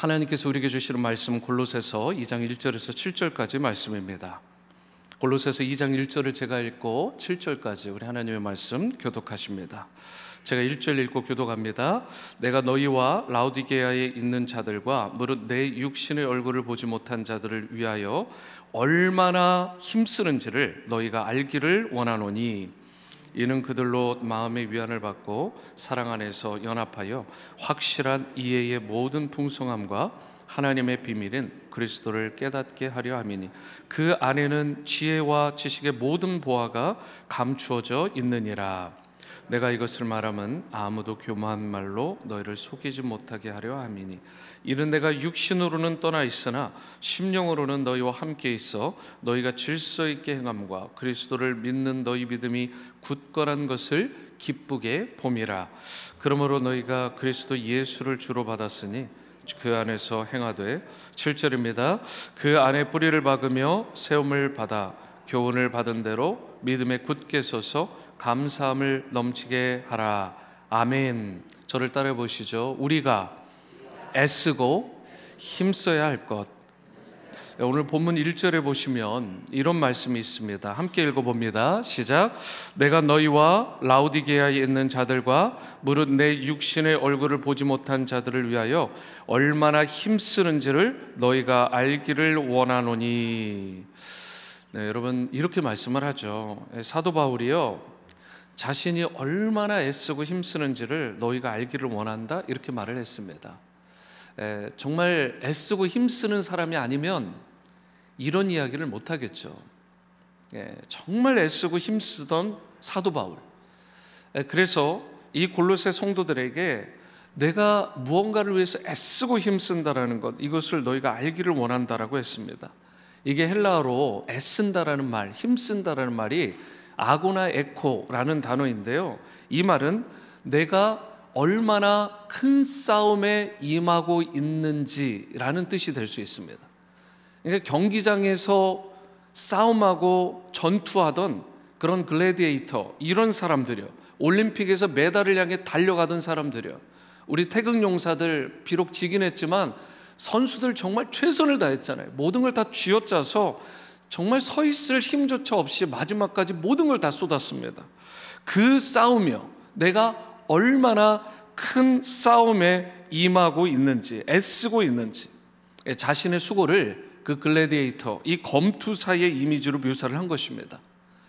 하나님께서 우리에게 주시는 말씀은 골로새서 2장 1절에서 7절까지 말씀입니다. 골로새서 2장 1절을 제가 읽고 7절까지 우리 하나님의 말씀 교독하십니다. 제가 1절 읽고 교독합니다. 내가 너희와 라우디게아에 있는 자들과 무릇 내 육신의 얼굴을 보지 못한 자들을 위하여 얼마나 힘쓰는지를 너희가 알기를 원하노니 이는 그들로 마음의 위안을 받고 사랑 안에서 연합하여 확실한 이해의 모든 풍성함과 하나님의 비밀인 그리스도를 깨닫게 하려 함이니 그 안에는 지혜와 지식의 모든 보화가 감추어져 있느니라 내가 이것을 말하면 아무도 교만한 말로 너희를 속이지 못하게 하려 함이니 이는 내가 육신으로는 떠나 있으나 심령으로는 너희와 함께 있어 너희가 질서 있게 행함과 그리스도를 믿는 너희 믿음이 굳건한 것을 기쁘게 봄이라 그러므로 너희가 그리스도 예수를 주로 받았으니 그 안에서 행하되 7절입니다. 그 안에 뿌리를 박으며 세움을 받아 교훈을 받은 대로 믿음에 굳게 서서 감사함을 넘치게 하라. 아멘. 저를 따라 보시죠. 우리가 애쓰고 힘써야 할 것. 오늘 본문 1절에 보시면 이런 말씀이 있습니다. 함께 읽어봅니다. 시작. 내가 너희와 라우디게아에 있는 자들과 무릇 내 육신의 얼굴을 보지 못한 자들을 위하여 얼마나 힘쓰는지를 너희가 알기를 원하노니. 네, 여러분 이렇게 말씀을 하죠. 사도 바울이요. 자신이 얼마나 애쓰고 힘쓰는지를 너희가 알기를 원한다 이렇게 말을 했습니다. 에, 정말 애쓰고 힘쓰는 사람이 아니면 이런 이야기를 못 하겠죠. 예, 정말 애쓰고 힘쓰던 사도 바울. 에, 그래서 이 골로새 성도들에게 내가 무언가를 위해서 애쓰고 힘쓴다라는 것 이것을 너희가 알기를 원한다라고 했습니다. 이게 헬라어로 애쓴다라는 말, 힘쓴다라는 말이 아고나 에코라는 단어인데요. 이 말은 내가 얼마나 큰 싸움에 임하고 있는지라는 뜻이 될 수 있습니다. 그러니까 경기장에서 싸움하고 전투하던 그런 글래디에이터 이런 사람들이요. 올림픽에서 메달을 향해 달려가던 사람들이요. 우리 태극 용사들 비록 지긴 했지만 선수들 정말 최선을 다했잖아요. 모든 걸 다 쥐어짜서 정말 서 있을 힘조차 없이 마지막까지 모든 걸 다 쏟았습니다. 그 싸우며 내가 얼마나 큰 싸움에 임하고 있는지, 애쓰고 있는지, 자신의 수고를 그 글래디에이터, 이 검투사의 이미지로 묘사를 한 것입니다.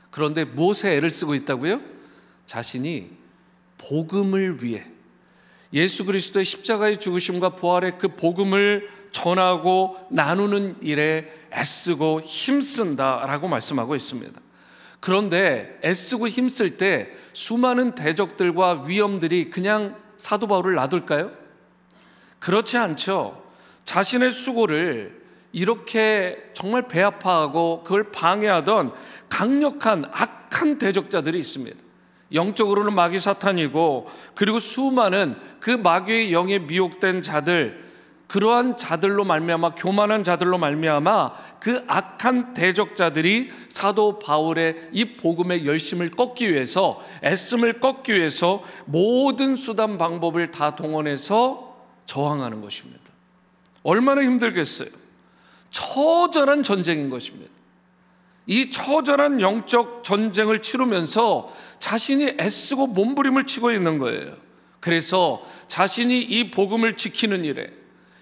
그런데 무엇에 애를 쓰고 있다고요? 자신이 복음을 위해 예수 그리스도의 십자가의 죽으심과 부활의 그 복음을 전하고 나누는 일에 애쓰고 힘쓴다라고 말씀하고 있습니다. 그런데 애쓰고 힘쓸 때 수많은 대적들과 위험들이 그냥 사도 바울을 놔둘까요? 그렇지 않죠. 자신의 수고를 이렇게 정말 배 아파하고 그걸 방해하던 강력한 악한 대적자들이 있습니다. 영적으로는 마귀 사탄이고 그리고 수많은 그 마귀의 영에 미혹된 자들 그러한 자들로 말미암아 교만한 자들로 말미암아 그 악한 대적자들이 사도 바울의 이 복음의 열심을 꺾기 위해서 애씀을 꺾기 위해서 모든 수단 방법을 다 동원해서 저항하는 것입니다. 얼마나 힘들겠어요. 처절한 전쟁인 것입니다. 이 처절한 영적 전쟁을 치르면서 자신이 애쓰고 몸부림을 치고 있는 거예요. 그래서 자신이 이 복음을 지키는 일에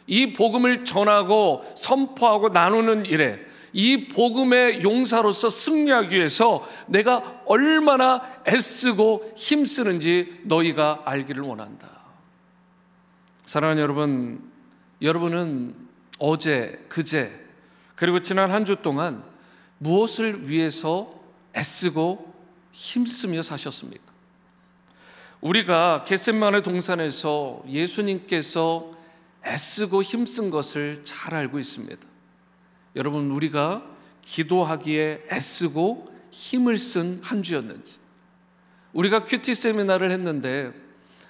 이 복음을 전하고 선포하고 나누는 일에 이 복음의 용사로서 승리하기 위해서 내가 얼마나 애쓰고 힘쓰는지 너희가 알기를 원한다. 사랑하는 여러분, 여러분은 어제, 그제, 그리고 지난 한 주 동안 무엇을 위해서 애쓰고 힘쓰며 사셨습니까? 우리가 겟셋만의 동산에서 예수님께서 애쓰고 힘쓴 것을 잘 알고 있습니다. 여러분, 우리가 기도하기에 애쓰고 힘을 쓴 한 주였는지, 우리가 큐티 세미나를 했는데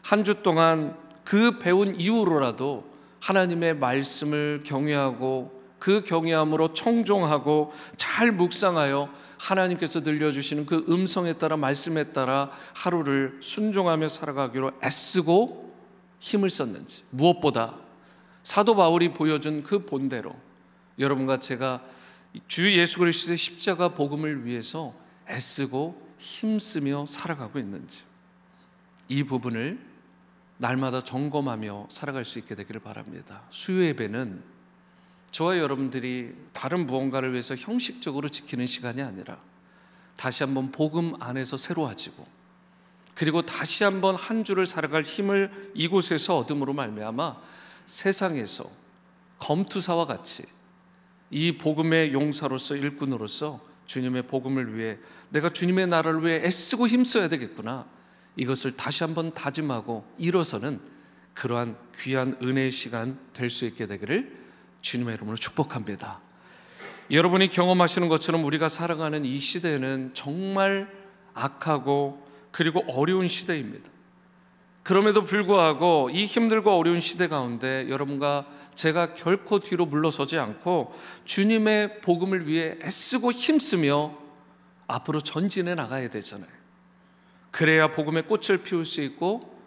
한 주 동안 그 배운 이후로라도 하나님의 말씀을 경외하고 그 경외함으로 청종하고 잘 묵상하여 하나님께서 들려주시는 그 음성에 따라 말씀에 따라 하루를 순종하며 살아가기로 애쓰고 힘을 썼는지 무엇보다 사도 바울이 보여준 그 본대로 여러분과 제가 주 예수 그리스도의 십자가 복음을 위해서 애쓰고 힘쓰며 살아가고 있는지 이 부분을 날마다 점검하며 살아갈 수 있게 되기를 바랍니다. 수요 예배는 저와 여러분들이 다른 무언가를 위해서 형식적으로 지키는 시간이 아니라 다시 한번 복음 안에서 새로워지고 그리고 다시 한번 한 주를 살아갈 힘을 이곳에서 얻음으로 말미암아 세상에서 검투사와 같이 이 복음의 용사로서 일꾼으로서 주님의 복음을 위해 내가 주님의 나라를 위해 애쓰고 힘써야 되겠구나. 이것을 다시 한번 다짐하고 일어서는 그러한 귀한 은혜의 시간 될 수 있게 되기를 주님의 이름으로 축복합니다. 여러분이 경험하시는 것처럼 우리가 살아가는 이 시대는 정말 악하고 그리고 어려운 시대입니다. 그럼에도 불구하고 이 힘들고 어려운 시대 가운데 여러분과 제가 결코 뒤로 물러서지 않고 주님의 복음을 위해 애쓰고 힘쓰며 앞으로 전진해 나가야 되잖아요. 그래야 복음의 꽃을 피울 수 있고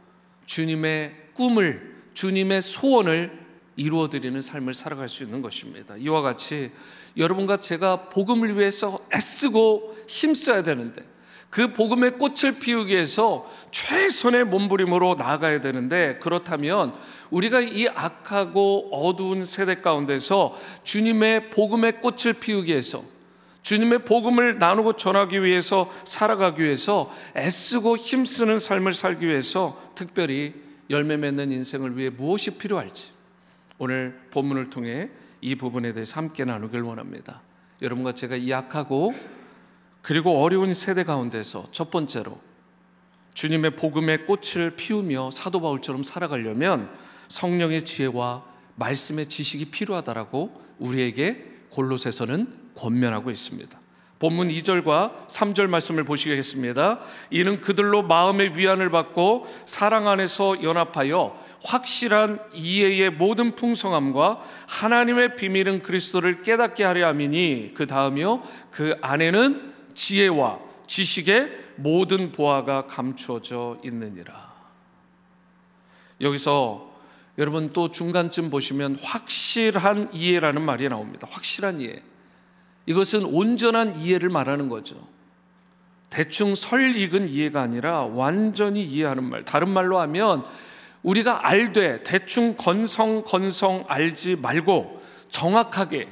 주님의 꿈을, 주님의 소원을 이루어 드리는 삶을 살아갈 수 있는 것입니다. 이와 같이 여러분과 제가 복음을 위해서 애쓰고 힘써야 되는데 그 복음의 꽃을 피우기 위해서 최선의 몸부림으로 나아가야 되는데 그렇다면 우리가 이 악하고 어두운 세대 가운데서 주님의 복음의 꽃을 피우기 위해서 주님의 복음을 나누고 전하기 위해서 살아가기 위해서 애쓰고 힘쓰는 삶을 살기 위해서 특별히 열매 맺는 인생을 위해 무엇이 필요할지 오늘 본문을 통해 이 부분에 대해서 함께 나누길 원합니다. 여러분과 제가 이 악하고 그리고 어려운 세대 가운데서 첫 번째로 주님의 복음의 꽃을 피우며 사도 바울처럼 살아가려면 성령의 지혜와 말씀의 지식이 필요하다라고 우리에게 골로새서는 권면하고 있습니다. 본문 2절과 3절 말씀을 보시겠습니다. 이는 그들로 마음의 위안을 받고 사랑 안에서 연합하여 확실한 이해의 모든 풍성함과 하나님의 비밀은 그리스도를 깨닫게 하려 함이니 그 다음이요 그 안에는 지혜와 지식의 모든 보화가 감추어져 있느니라. 여기서 여러분 또 중간쯤 보시면 확실한 이해라는 말이 나옵니다. 확실한 이해. 이것은 온전한 이해를 말하는 거죠. 대충 설 익은 이해가 아니라 완전히 이해하는 말. 다른 말로 하면 우리가 알되 대충 건성 건성 알지 말고 정확하게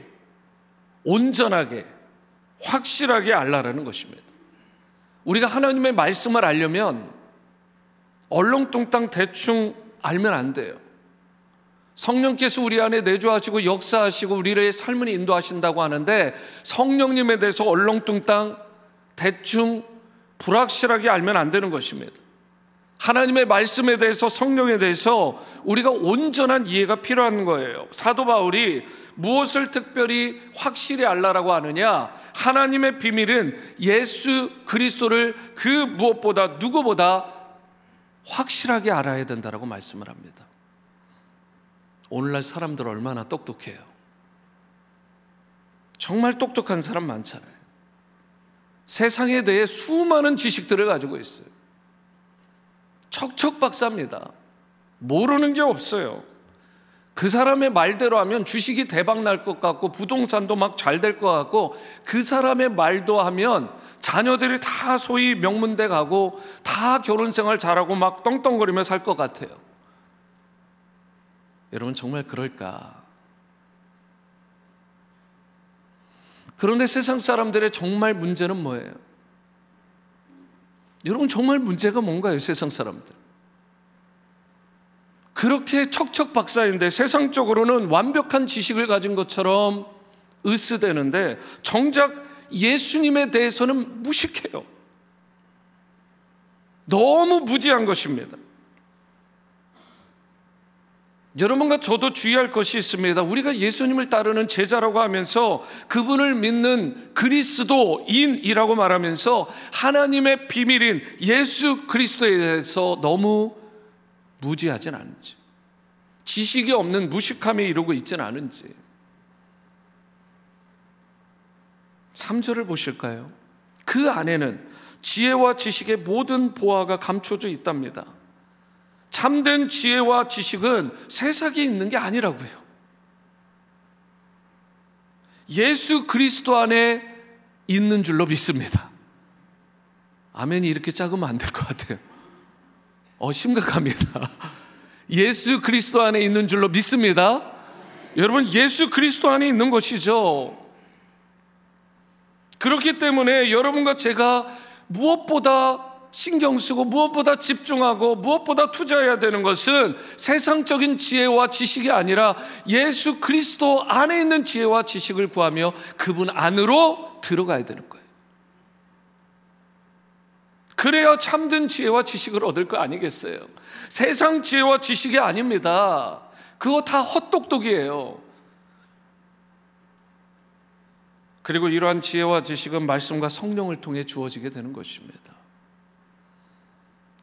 온전하게 확실하게 알라라는 것입니다. 우리가 하나님의 말씀을 알려면 얼렁뚱땅 대충 알면 안 돼요. 성령께서 우리 안에 내주하시고 역사하시고 우리의 삶을 인도하신다고 하는데 성령님에 대해서 얼렁뚱땅 대충 불확실하게 알면 안 되는 것입니다. 하나님의 말씀에 대해서 성령에 대해서 우리가 온전한 이해가 필요한 거예요. 사도 바울이 무엇을 특별히 확실히 알라라고 하느냐? 하나님의 비밀은 예수 그리스도를 그 무엇보다 누구보다 확실하게 알아야 된다라고 말씀을 합니다. 오늘날 사람들 얼마나 똑똑해요. 정말 똑똑한 사람 많잖아요. 세상에 대해 수많은 지식들을 가지고 있어요. 척척박사입니다. 모르는 게 없어요. 그 사람의 말대로 하면 주식이 대박 날 것 같고 부동산도 막 잘 될 것 같고 그 사람의 말도 하면 자녀들이 다 소위 명문대 가고 다 결혼 생활 잘하고 막 떵떵거리며 살 것 같아요. 여러분 정말 그럴까? 그런데 세상 사람들의 정말 문제는 뭐예요? 여러분 정말 문제가 뭔가요? 세상 사람들. 그렇게 척척 박사인데 세상적으로는 완벽한 지식을 가진 것처럼 으스대는데 정작 예수님에 대해서는 무식해요. 너무 무지한 것입니다. 여러분과 저도 주의할 것이 있습니다. 우리가 예수님을 따르는 제자라고 하면서 그분을 믿는 그리스도인이라고 말하면서 하나님의 비밀인 예수 그리스도에 대해서 너무 무지하진 않은지, 지식이 없는 무식함에 이르고 있지는 않은지. 3절을 보실까요? 그 안에는 지혜와 지식의 모든 보화가 감춰져 있답니다. 참된 지혜와 지식은 세상에 있는 게 아니라고요. 예수 그리스도 안에 있는 줄로 믿습니다. 아멘이 이렇게 작으면 안 될 것 같아요. 어, 심각합니다. 예수 그리스도 안에 있는 줄로 믿습니다. 여러분, 예수 그리스도 안에 있는 것이죠. 그렇기 때문에 여러분과 제가 무엇보다 신경 쓰고 무엇보다 집중하고 무엇보다 투자해야 되는 것은 세상적인 지혜와 지식이 아니라 예수 그리스도 안에 있는 지혜와 지식을 구하며 그분 안으로 들어가야 되는 거예요. 그래야 참된 지혜와 지식을 얻을 거 아니겠어요? 세상 지혜와 지식이 아닙니다. 그거 다 헛똑똑이에요. 그리고 이러한 지혜와 지식은 말씀과 성령을 통해 주어지게 되는 것입니다.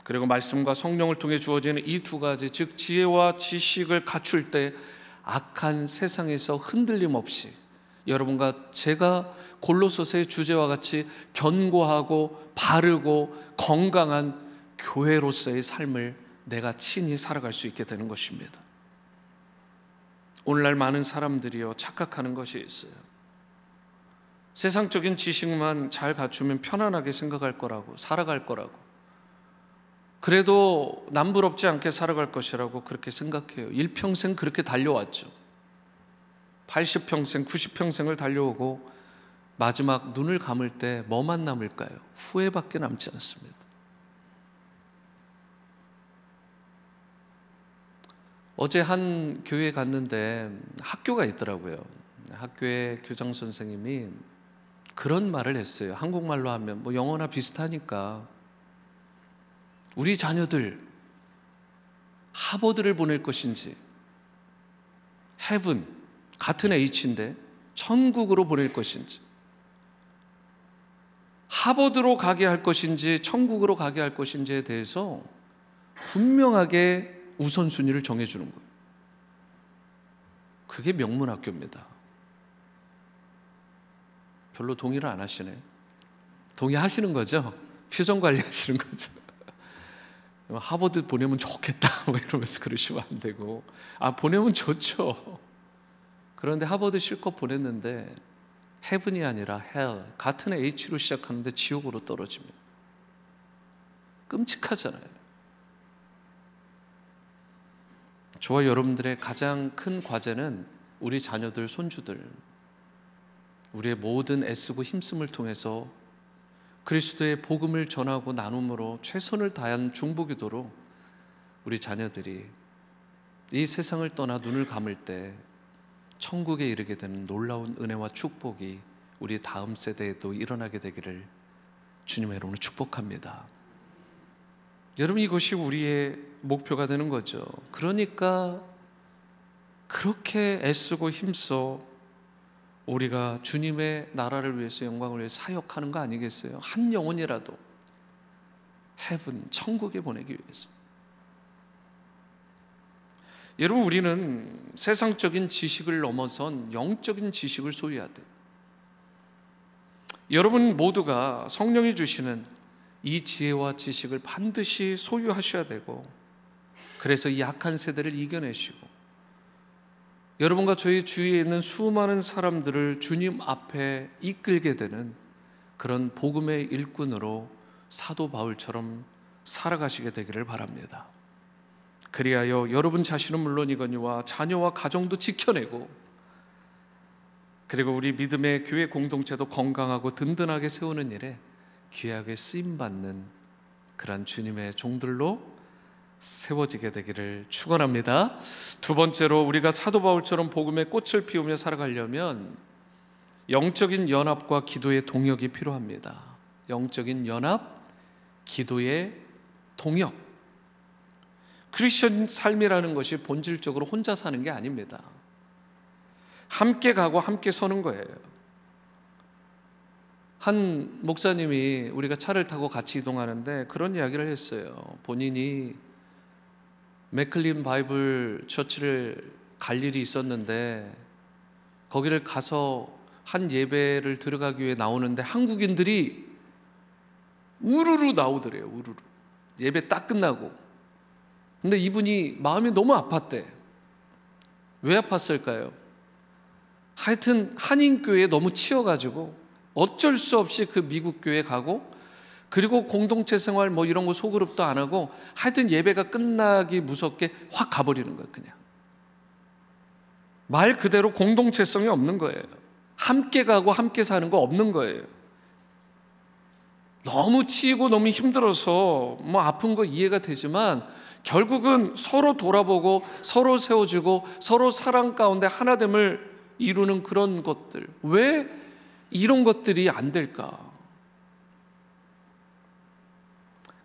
그리고 말씀과 성령을 통해 주어지는 이 두 가지, 즉 지혜와 지식을 갖출 때 악한 세상에서 흔들림 없이 여러분과 제가 골로소서의 주제와 같이 견고하고 바르고 건강한 교회로서의 삶을 내가 친히 살아갈 수 있게 되는 것입니다. 오늘날 많은 사람들이요 착각하는 것이 있어요. 세상적인 지식만 잘 갖추면 편안하게 생각할 거라고 살아갈 거라고 그래도 남부럽지 않게 살아갈 것이라고 그렇게 생각해요. 일평생 그렇게 달려왔죠. 80평생, 90평생을 달려오고 마지막 눈을 감을 때 뭐만 남을까요? 후회밖에 남지 않습니다. 어제 한 교회에 갔는데 학교가 있더라고요. 학교의 교장 선생님이 그런 말을 했어요. 한국말로 하면 뭐 영어나 비슷하니까 우리 자녀들 하버드를 보낼 것인지 헤븐 같은 H인데 천국으로 보낼 것인지 하버드로 가게 할 것인지 천국으로 가게 할 것인지에 대해서 분명하게 우선순위를 정해주는 거예요. 그게 명문학교입니다. 별로 동의를 안 하시네. 동의하시는 거죠? 표정 관리하시는 거죠? 하버드 보내면 좋겠다 뭐 이러면서 그러시면 안 되고 아 보내면 좋죠. 그런데 하버드 실컷 보냈는데 헤븐이 아니라 헬 같은 H로 시작하는데 지옥으로 떨어집니다. 끔찍하잖아요. 저와 여러분들의 가장 큰 과제는 우리 자녀들, 손주들, 우리의 모든 애쓰고 힘씀을 통해서 그리스도의 복음을 전하고 나눔으로 최선을 다한 중보기도로 우리 자녀들이 이 세상을 떠나 눈을 감을 때 천국에 이르게 되는 놀라운 은혜와 축복이 우리 다음 세대에도 일어나게 되기를 주님의 이름으로 축복합니다. 여러분 이것이 우리의 목표가 되는 거죠. 그러니까 그렇게 애쓰고 힘써 우리가 주님의 나라를 위해서 영광을 위해 사역하는 거 아니겠어요? 한 영혼이라도 헤븐 천국에 보내기 위해서. 여러분 우리는 세상적인 지식을 넘어선 영적인 지식을 소유해야 돼. 여러분 모두가 성령이 주시는 이 지혜와 지식을 반드시 소유하셔야 되고 그래서 이 약한 세대를 이겨내시고 여러분과 저희 주위에 있는 수많은 사람들을 주님 앞에 이끌게 되는 그런 복음의 일꾼으로 사도 바울처럼 살아가시게 되기를 바랍니다. 그리하여 여러분 자신은 물론이거니와 자녀와 가정도 지켜내고 그리고 우리 믿음의 교회 공동체도 건강하고 든든하게 세우는 일에 귀하게 쓰임 받는 그런 주님의 종들로 세워지게 되기를 축원합니다. 두 번째로 우리가 사도 바울처럼 복음의 꽃을 피우며 살아가려면 영적인 연합과 기도의 동역이 필요합니다. 영적인 연합, 기도의 동역. 크리스천 삶이라는 것이 본질적으로 혼자 사는 게 아닙니다. 함께 가고 함께 서는 거예요. 한 목사님이 우리가 차를 타고 같이 이동하는데 그런 이야기를 했어요. 본인이 맥클린 바이블 처치를 갈 일이 있었는데 거기를 가서 한 예배를 들어가기 위해 나오는데 한국인들이 우르르 나오더래요. 우르르. 예배 딱 끝나고 근데 이분이 마음이 너무 아팠대. 왜 아팠을까요? 하여튼 한인교회에 너무 치여가지고 어쩔 수 없이 그 미국 교회 가고 그리고 공동체 생활 뭐 이런 거 소그룹도 안 하고 하여튼 예배가 끝나기 무섭게 확 가버리는 거예요, 그냥. 말 그대로 공동체성이 없는 거예요. 함께 가고 함께 사는 거 없는 거예요. 너무 치이고 너무 힘들어서 뭐 아픈 거 이해가 되지만 결국은 서로 돌아보고 서로 세워주고 서로 사랑 가운데 하나됨을 이루는 그런 것들. 왜 이런 것들이 안 될까?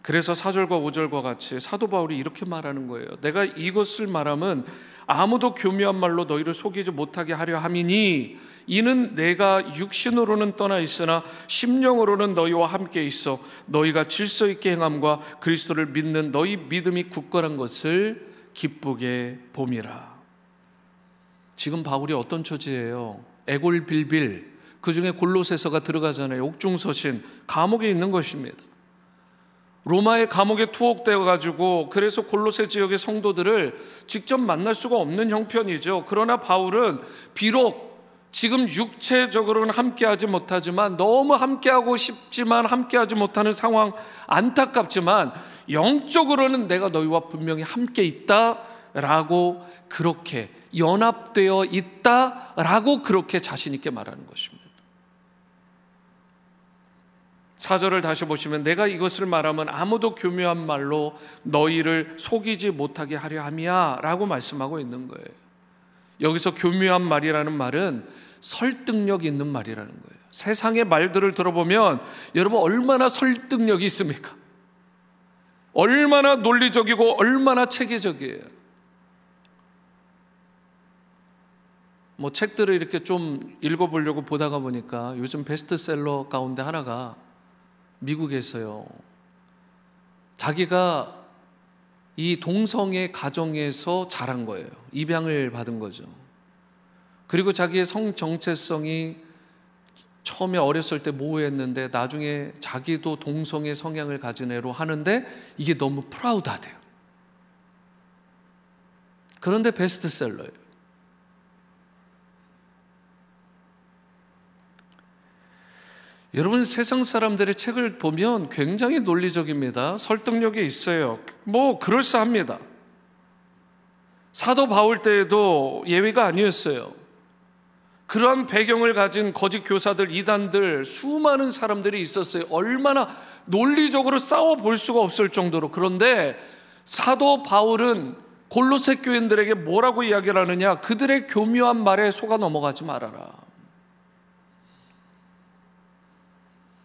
그래서 4절과 5절과 같이 사도 바울이 이렇게 말하는 거예요. 내가 이것을 말함은 아무도 교묘한 말로 너희를 속이지 못하게 하려 함이니 이는 내가 육신으로는 떠나 있으나 심령으로는 너희와 함께 있어 너희가 질서 있게 행함과 그리스도를 믿는 너희 믿음이 굳건한 것을 기쁘게 봄이라. 지금 바울이 어떤 처지예요? 애골빌빌 그 중에 골로새서가 들어가잖아요. 옥중서신 감옥에 있는 것입니다. 로마의 감옥에 투옥되어 가지고 그래서 골로새 지역의 성도들을 직접 만날 수가 없는 형편이죠. 그러나 바울은 비록 지금 육체적으로는 함께하지 못하지만 너무 함께하고 싶지만 함께하지 못하는 상황 안타깝지만 영적으로는 내가 너희와 분명히 함께 있다라고 그렇게 연합되어 있다라고 그렇게 자신 있게 말하는 것입니다. 사절을 다시 보시면 내가 이것을 말하면 아무도 교묘한 말로 너희를 속이지 못하게 하려 함이야라고 말씀하고 있는 거예요. 여기서 교묘한 말이라는 말은 설득력 있는 말이라는 거예요. 세상의 말들을 들어보면 여러분 얼마나 설득력이 있습니까? 얼마나 논리적이고 얼마나 체계적이에요. 뭐 책들을 이렇게 좀 읽어보려고 보다가 보니까 요즘 베스트셀러 가운데 하나가 미국에서요. 자기가 이 동성애 가정에서 자란 거예요. 입양을 받은 거죠. 그리고 자기의 성 정체성이 처음에 어렸을 때 모호했는데 나중에 자기도 동성애 성향을 가진 애로 하는데 이게 너무 프라우드하대요. 그런데 베스트셀러예요. 여러분 세상 사람들의 책을 보면 굉장히 논리적입니다. 설득력이 있어요. 뭐 그럴싸합니다. 사도 바울 때에도 예외가 아니었어요. 그러한 배경을 가진 거짓 교사들, 이단들, 수많은 사람들이 있었어요. 얼마나 논리적으로 싸워 볼 수가 없을 정도로. 그런데 사도 바울은 골로새 교인들에게 뭐라고 이야기를 하느냐? 그들의 교묘한 말에 속아 넘어가지 말아라.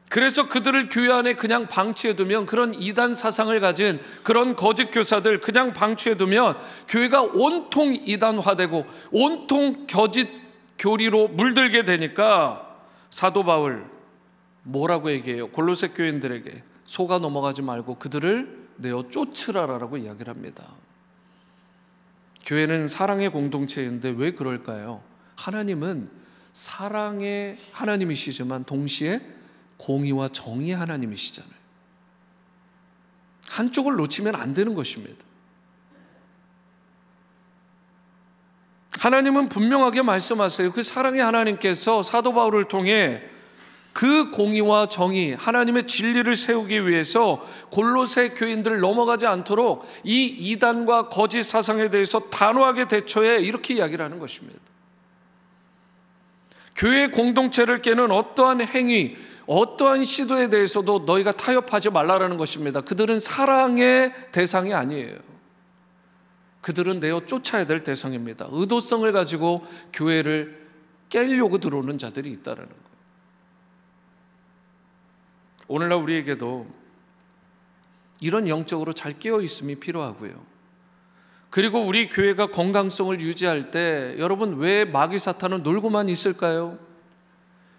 그래서 그들을 교회 안에 그냥 방치해두면 그런 이단 사상을 가진 그런 거짓 교사들 그냥 방치해두면 교회가 온통 이단화되고 온통 거짓 교리로 물들게 되니까 사도 바울 뭐라고 얘기해요? 골로새 교인들에게 속아 넘어가지 말고 그들을 내어 쫓으라라고 이야기를 합니다. 교회는 사랑의 공동체인데 왜 그럴까요? 하나님은 사랑의 하나님이시지만 동시에 공의와 정의의 하나님이시잖아요. 한쪽을 놓치면 안 되는 것입니다. 하나님은 분명하게 말씀하세요. 그 사랑의 하나님께서 사도 바울을 통해 그 공의와 정의, 하나님의 진리를 세우기 위해서 골로새 교인들을 넘어가지 않도록 이 이단과 거짓 사상에 대해서 단호하게 대처해 이렇게 이야기를 하는 것입니다. 교회 공동체를 깨는 어떠한 행위, 어떠한 시도에 대해서도 너희가 타협하지 말라라는 것입니다. 그들은 사랑의 대상이 아니에요. 그들은 내어 쫓아야 될 대상입니다. 의도성을 가지고 교회를 깨려고 들어오는 자들이 있다는 거예요. 오늘날 우리에게도 이런 영적으로 잘 깨어 있음이 필요하고요. 그리고 우리 교회가 건강성을 유지할 때 여러분 왜 마귀 사탄은 놀고만 있을까요?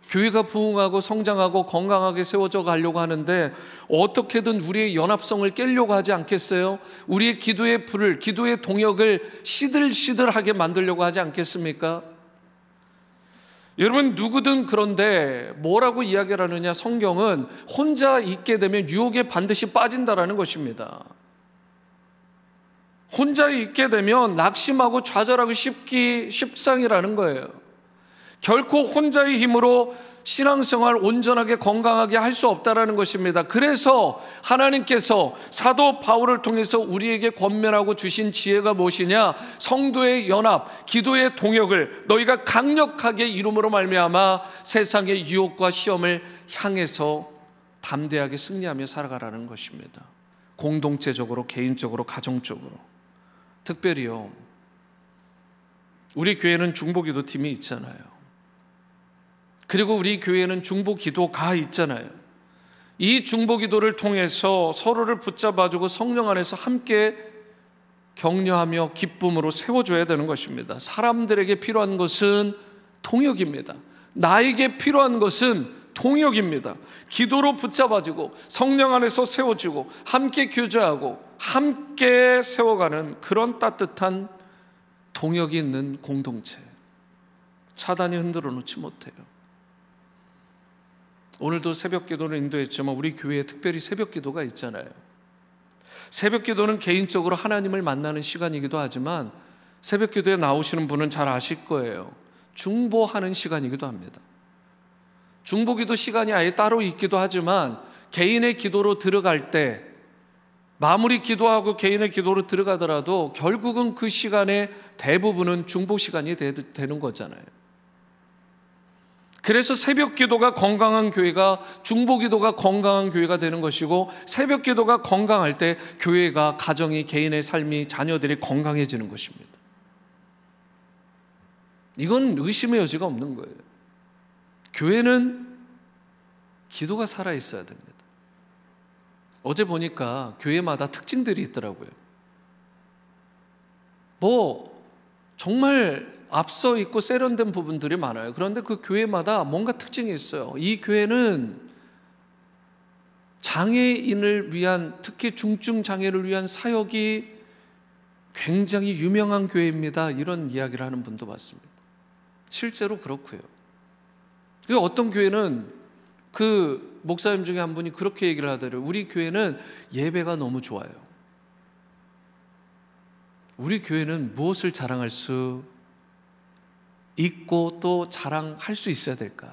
교회가 부흥하고 성장하고 건강하게 세워져 가려고 하는데 어떻게든 우리의 연합성을 깨려고 하지 않겠어요? 우리의 기도의 불을, 기도의 동역을 시들시들하게 만들려고 하지 않겠습니까? 여러분 누구든 그런데 뭐라고 이야기를 하느냐 성경은 혼자 있게 되면 유혹에 반드시 빠진다라는 것입니다. 혼자 있게 되면 낙심하고 좌절하고 쉽기 십상이라는 거예요. 결코 혼자의 힘으로 신앙생활 온전하게 건강하게 할 수 없다라는 것입니다. 그래서 하나님께서 사도 바울을 통해서 우리에게 권면하고 주신 지혜가 무엇이냐? 성도의 연합, 기도의 동역을 너희가 강력하게 이름으로 말미암아 세상의 유혹과 시험을 향해서 담대하게 승리하며 살아가라는 것입니다. 공동체적으로, 개인적으로, 가정적으로. 특별히요. 우리 교회는 중보기도 팀이 있잖아요. 그리고 우리 교회는 중보 기도가 있잖아요. 이 중보 기도를 통해서 서로를 붙잡아주고 성령 안에서 함께 격려하며 기쁨으로 세워줘야 되는 것입니다. 사람들에게 필요한 것은 통역입니다. 나에게 필요한 것은 통역입니다. 기도로 붙잡아주고 성령 안에서 세워주고 함께 교제하고 함께 세워가는 그런 따뜻한 동역이 있는 공동체. 차단이 흔들어 놓지 못해요. 오늘도 새벽 기도를 인도했지만 우리 교회에 특별히 새벽 기도가 있잖아요. 새벽 기도는 개인적으로 하나님을 만나는 시간이기도 하지만 새벽 기도에 나오시는 분은 잘 아실 거예요. 중보하는 시간이기도 합니다. 중보 기도 시간이 아예 따로 있기도 하지만 개인의 기도로 들어갈 때 마무리 기도하고 개인의 기도로 들어가더라도 결국은 그 시간의 대부분은 중보 시간이 되는 거잖아요. 그래서 새벽 기도가 건강한 교회가 중보 기도가 건강한 교회가 되는 것이고 새벽 기도가 건강할 때 교회가 가정이 개인의 삶이 자녀들이 건강해지는 것입니다. 이건 의심의 여지가 없는 거예요. 교회는 기도가 살아 있어야 됩니다. 어제 보니까 교회마다 특징들이 있더라고요. 뭐 정말 앞서 있고 세련된 부분들이 많아요. 그런데 그 교회마다 뭔가 특징이 있어요. 이 교회는 장애인을 위한 특히 중증 장애를 위한 사역이 굉장히 유명한 교회입니다. 이런 이야기를 하는 분도 봤습니다. 실제로 그렇고요. 그 어떤 교회는 그 목사님 중에 한 분이 그렇게 얘기를 하더래요. 우리 교회는 예배가 너무 좋아요. 우리 교회는 무엇을 자랑할 수 있고 또 자랑할 수 있어야 될까?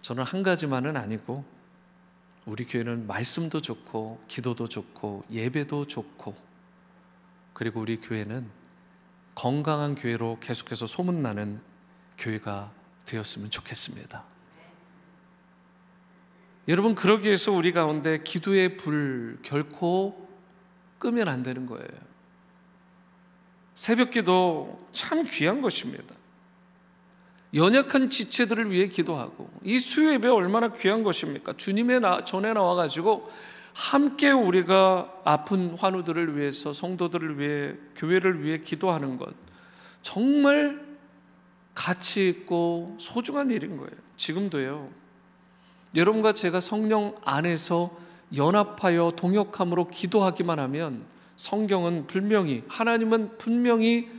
저는 한 가지만은 아니고 우리 교회는 말씀도 좋고 기도도 좋고 예배도 좋고 그리고 우리 교회는 건강한 교회로 계속해서 소문나는 교회가 되었으면 좋겠습니다. 여러분 그러기 위해서 우리 가운데 기도의 불 결코 끄면 안 되는 거예요. 새벽 기도 참 귀한 것입니다. 연약한 지체들을 위해 기도하고 이 수요 예배 얼마나 귀한 것입니까? 주님의 나, 전에 나와 가지고 함께 우리가 아픈 환우들을 위해서 성도들을 위해 교회를 위해 기도하는 것 정말 가치 있고 소중한 일인 거예요. 지금도요. 여러분과 제가 성령 안에서 연합하여 동역함으로 기도하기만 하면 성경은 분명히 하나님은 분명히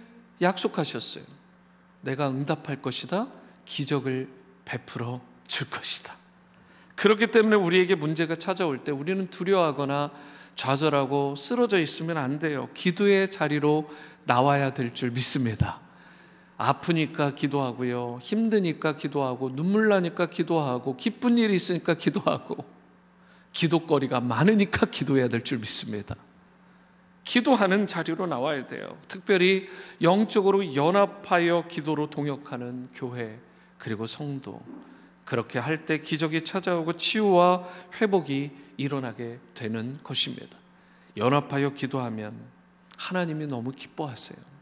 약속하셨어요. 내가 응답할 것이다. 기적을 베풀어 줄 것이다. 그렇기 때문에 우리에게 문제가 찾아올 때 우리는 두려워하거나 좌절하고 쓰러져 있으면 안 돼요. 기도의 자리로 나와야 될 줄 믿습니다. 아프니까 기도하고요. 힘드니까 기도하고 눈물 나니까 기도하고 기쁜 일이 있으니까 기도하고 기도거리가 많으니까 기도해야 될 줄 믿습니다. 기도하는 자리로 나와야 돼요. 특별히 영적으로 연합하여 기도로 동역하는 교회 그리고 성도 그렇게 할 때 기적이 찾아오고 치유와 회복이 일어나게 되는 것입니다. 연합하여 기도하면 하나님이 너무 기뻐하세요.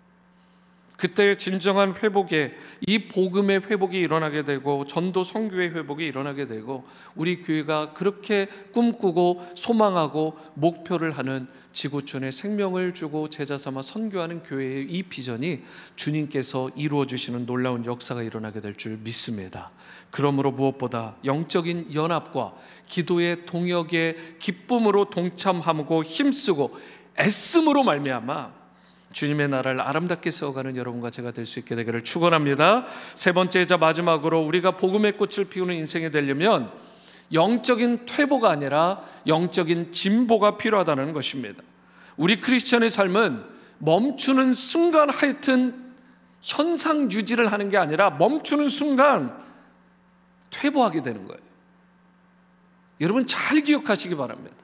그때 진정한 회복에 이 복음의 회복이 일어나게 되고 전도 성교의 회복이 일어나게 되고 우리 교회가 그렇게 꿈꾸고 소망하고 목표를 하는 지구촌에 생명을 주고 제자 삼아 선교하는 교회의 이 비전이 주님께서 이루어 주시는 놀라운 역사가 일어나게 될 줄 믿습니다. 그러므로 무엇보다 영적인 연합과 기도의 동역의 기쁨으로 동참하고 힘쓰고 애씀으로 말미암아 주님의 나라를 아름답게 세워가는 여러분과 제가 될 수 있게 되기를 축원합니다. 세 번째자 마지막으로 우리가 복음의 꽃을 피우는 인생이 되려면 영적인 퇴보가 아니라 영적인 진보가 필요하다는 것입니다. 우리 크리스천의 삶은 멈추는 순간 하여튼 현상 유지를 하는 게 아니라 멈추는 순간 퇴보하게 되는 거예요. 여러분 잘 기억하시기 바랍니다.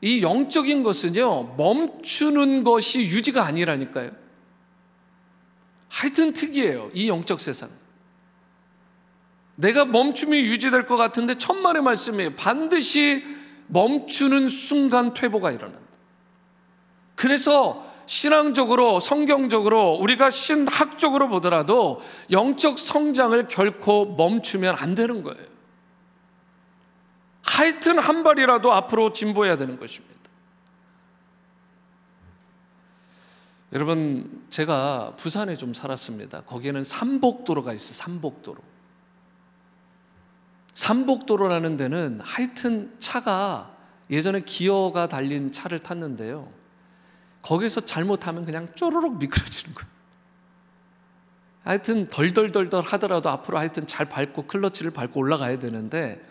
이 영적인 것은요, 멈추는 것이 유지가 아니라니까요. 하여튼 특이해요. 이 영적 세상. 내가 멈춤이 유지될 것 같은데 천만의 말씀이에요. 반드시 멈추는 순간 퇴보가 일어난다. 그래서 신앙적으로 성경적으로 우리가 신학적으로 보더라도 영적 성장을 결코 멈추면 안 되는 거예요. 하여튼 한 발이라도 앞으로 진보해야 되는 것입니다. 여러분, 제가 부산에 좀 살았습니다. 거기에는 삼복도로가 있어요. 삼복도로. 삼복도로라는 데는 하여튼 차가 예전에 기어가 달린 차를 탔는데요. 거기서 잘못하면 그냥 쪼르륵 미끄러지는 거예요. 하여튼 덜덜덜덜 하더라도 앞으로 하여튼 잘 밟고 클러치를 밟고 올라가야 되는데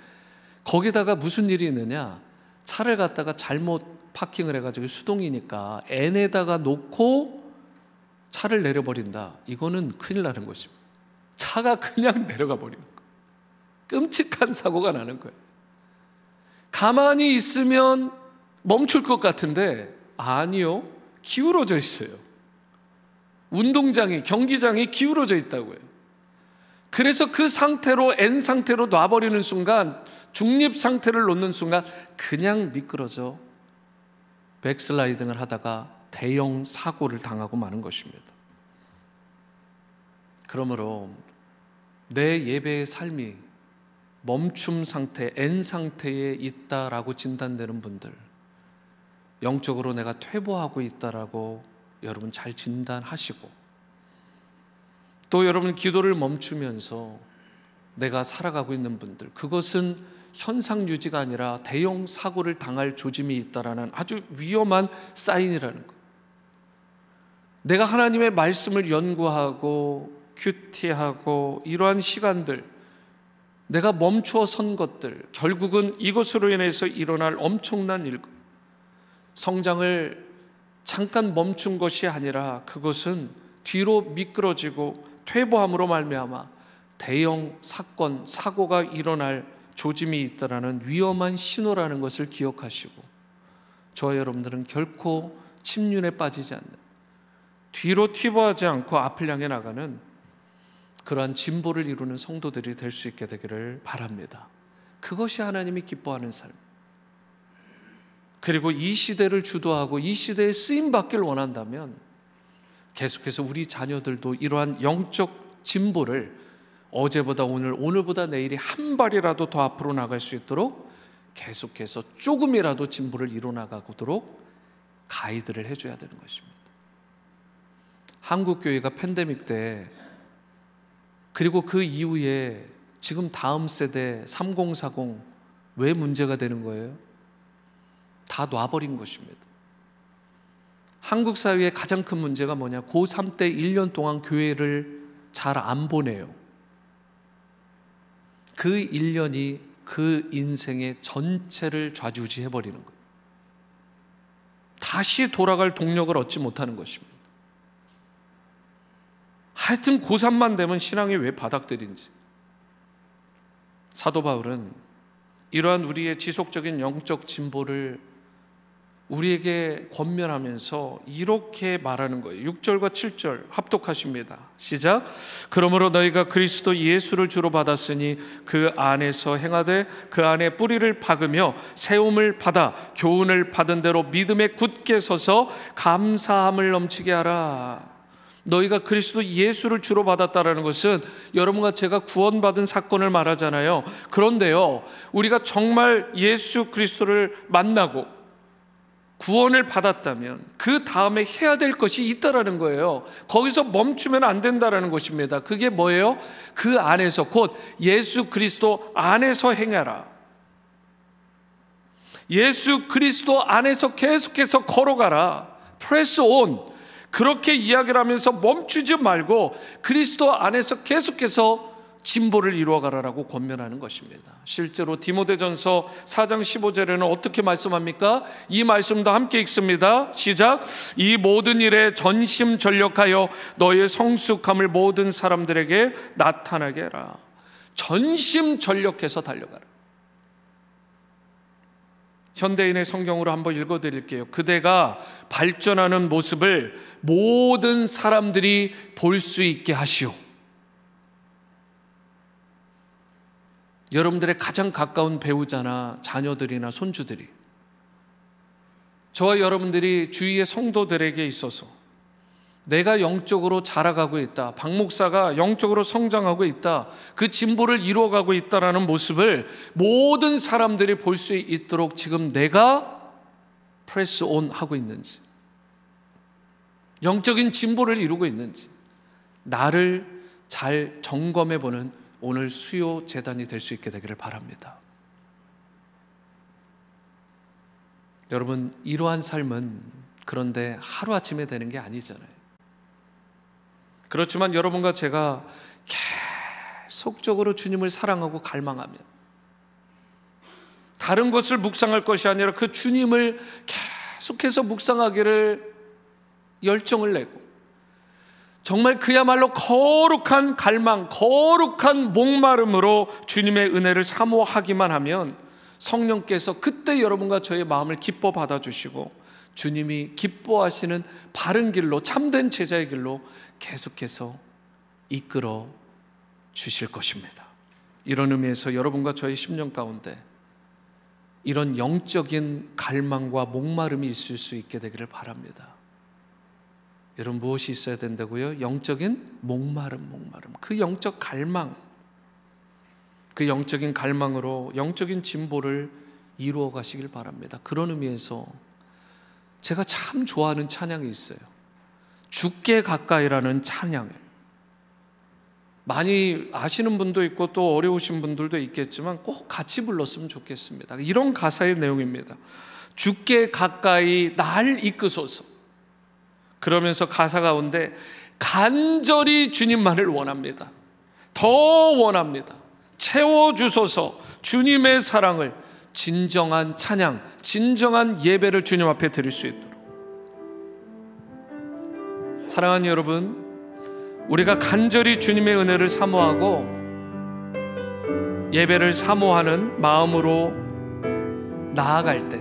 거기다가 무슨 일이 있느냐? 차를 갖다가 잘못 파킹을 해가지고 수동이니까 N에다가 놓고 차를 내려버린다. 이거는 큰일 나는 것입니다. 차가 그냥 내려가 버리는 거예요. 끔찍한 사고가 나는 거예요. 가만히 있으면 멈출 것 같은데 아니요. 기울어져 있어요. 운동장이, 경기장이 기울어져 있다고요. 그래서 그 상태로 N 상태로 놔버리는 순간 중립 상태를 놓는 순간 그냥 미끄러져 백슬라이딩을 하다가 대형 사고를 당하고 마는 것입니다. 그러므로 내 예배의 삶이 멈춤 상태, N 상태에 있다라고 진단되는 분들, 영적으로 내가 퇴보하고 있다라고 여러분 잘 진단하시고, 또 여러분 기도를 멈추면서 내가 살아가고 있는 분들, 그것은 현상 유지가 아니라 대형 사고를 당할 조짐이 있다라는 아주 위험한 사인이라는 것. 내가 하나님의 말씀을 연구하고 큐티하고 이러한 시간들, 내가 멈추어 선 것들, 결국은 이것으로 인해서 일어날 엄청난 일, 성장을 잠깐 멈춘 것이 아니라 그것은 뒤로 미끄러지고 퇴보함으로 말미암아 대형 사건, 사고가 일어날 조짐이 있다라는 위험한 신호라는 것을 기억하시고 저와 여러분들은 결코 침륜에 빠지지 않는 뒤로 튀보하지 않고 앞을 향해 나가는 그러한 진보를 이루는 성도들이 될 수 있게 되기를 바랍니다. 그것이 하나님이 기뻐하는 삶. 그리고 이 시대를 주도하고 이 시대에 쓰임 받길 원한다면 계속해서 우리 자녀들도 이러한 영적 진보를 어제보다 오늘, 오늘보다 내일이 한 발이라도 더 앞으로 나갈 수 있도록 계속해서 조금이라도 진보를 이뤄 나가도록 가이드를 해줘야 되는 것입니다. 한국 교회가 팬데믹 때 그리고 그 이후에 지금 다음 세대 3040 왜 문제가 되는 거예요? 다 놔버린 것입니다. 한국 사회의 가장 큰 문제가 뭐냐? 고3 때 1년 동안 교회를 잘 안 보내요. 그 1년이 그 인생의 전체를 좌지우지해 버리는 거예요. 다시 돌아갈 동력을 얻지 못하는 것입니다. 하여튼 고3만 되면 신앙이 왜 바닥들인지. 사도 바울은 이러한 우리의 지속적인 영적 진보를 우리에게 권면하면서 이렇게 말하는 거예요. 6절과 7절 합독하십니다. 시작. 그러므로 너희가 그리스도 예수를 주로 받았으니 그 안에서 행하되 그 안에 뿌리를 박으며 세움을 받아 교훈을 받은 대로 믿음에 굳게 서서 감사함을 넘치게 하라. 너희가 그리스도 예수를 주로 받았다라는 것은 여러분과 제가 구원받은 사건을 말하잖아요. 그런데요, 우리가 정말 예수 그리스도를 만나고 구원을 받았다면 그 다음에 해야 될 것이 있다라는 거예요. 거기서 멈추면 안 된다라는 것입니다. 그게 뭐예요? 그 안에서 곧 예수 그리스도 안에서 행하라. 예수 그리스도 안에서 계속해서 걸어가라. 프레스 온. 그렇게 이야기를 하면서 멈추지 말고 그리스도 안에서 계속해서 진보를 이루어가라라고 권면하는 것입니다. 실제로 디모데전서 4장 15절에는 어떻게 말씀합니까? 이 말씀도 함께 읽습니다. 시작. 이 모든 일에 전심 전력하여 너의 성숙함을 모든 사람들에게 나타나게 해라. 전심 전력해서 달려가라. 현대인의 성경으로 한번 읽어 드릴게요. 그대가 발전하는 모습을 모든 사람들이 볼 수 있게 하시오. 여러분들의 가장 가까운 배우자나 자녀들이나 손주들이 저와 여러분들이 주위의 성도들에게 있어서 내가 영적으로 자라가고 있다. 박 목사가 영적으로 성장하고 있다. 그 진보를 이루어가고 있다라는 모습을 모든 사람들이 볼 수 있도록 지금 내가 프레스 온 하고 있는지, 영적인 진보를 이루고 있는지, 나를 잘 점검해 보는 오늘 수요 재단이 될 수 있게 되기를 바랍니다. 여러분, 이러한 삶은 그런데 하루아침에 되는 게 아니잖아요. 그렇지만 여러분과 제가 계속적으로 주님을 사랑하고 갈망하면 다른 것을 묵상할 것이 아니라 그 주님을 계속해서 묵상하기를 열정을 내고 정말 그야말로 거룩한 갈망, 거룩한 목마름으로 주님의 은혜를 사모하기만 하면 성령께서 그때 여러분과 저의 마음을 기뻐 받아주시고 주님이 기뻐하시는 바른 길로 참된 제자의 길로 계속해서 이끌어 주실 것입니다. 이런 의미에서 여러분과 저의 심령 가운데 이런 영적인 갈망과 목마름이 있을 수 있게 되기를 바랍니다. 여러분 무엇이 있어야 된다고요? 영적인 목마름, 목마름. 그 영적 갈망, 그 영적인 갈망으로 영적인 진보를 이루어 가시길 바랍니다. 그런 의미에서 제가 참 좋아하는 찬양이 있어요. 죽게 가까이라는 찬양. 많이 아시는 분도 있고 또 어려우신 분들도 있겠지만 꼭 같이 불렀으면 좋겠습니다. 이런 가사의 내용입니다. 죽게 가까이 날 이끄소서. 그러면서 가사 가운데 간절히 주님만을 원합니다. 더 원합니다. 채워주소서 주님의 사랑을 진정한 찬양, 진정한 예배를 주님 앞에 드릴 수 있도록. 사랑하는 여러분, 우리가 간절히 주님의 은혜를 사모하고 예배를 사모하는 마음으로 나아갈 때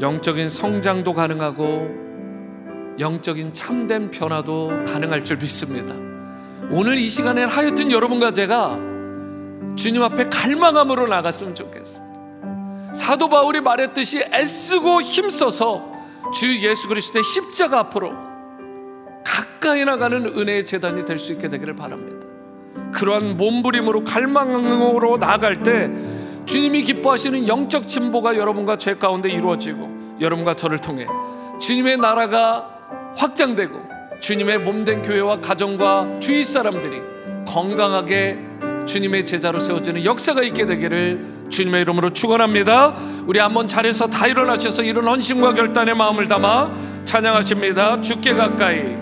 영적인 성장도 가능하고 영적인 참된 변화도 가능할 줄 믿습니다. 오늘 이 시간에 하여튼 여러분과 제가 주님 앞에 갈망함으로 나갔으면 좋겠어요. 사도 바울이 말했듯이 애쓰고 힘써서 주 예수 그리스도의 십자가 앞으로 가까이 나가는 은혜의 재단이 될 수 있게 되기를 바랍니다. 그러한 몸부림으로 갈망으로 나아갈 때 주님이 기뻐하시는 영적 진보가 여러분과 제 가운데 이루어지고 여러분과 저를 통해 주님의 나라가 확장되고 주님의 몸된 교회와 가정과 주위 사람들이 건강하게 주님의 제자로 세워지는 역사가 있게 되기를 주님의 이름으로 축원합니다. 우리 한번 자리에서 다 일어나셔서 이런 헌신과 결단의 마음을 담아 찬양하십니다. 죽게 가까이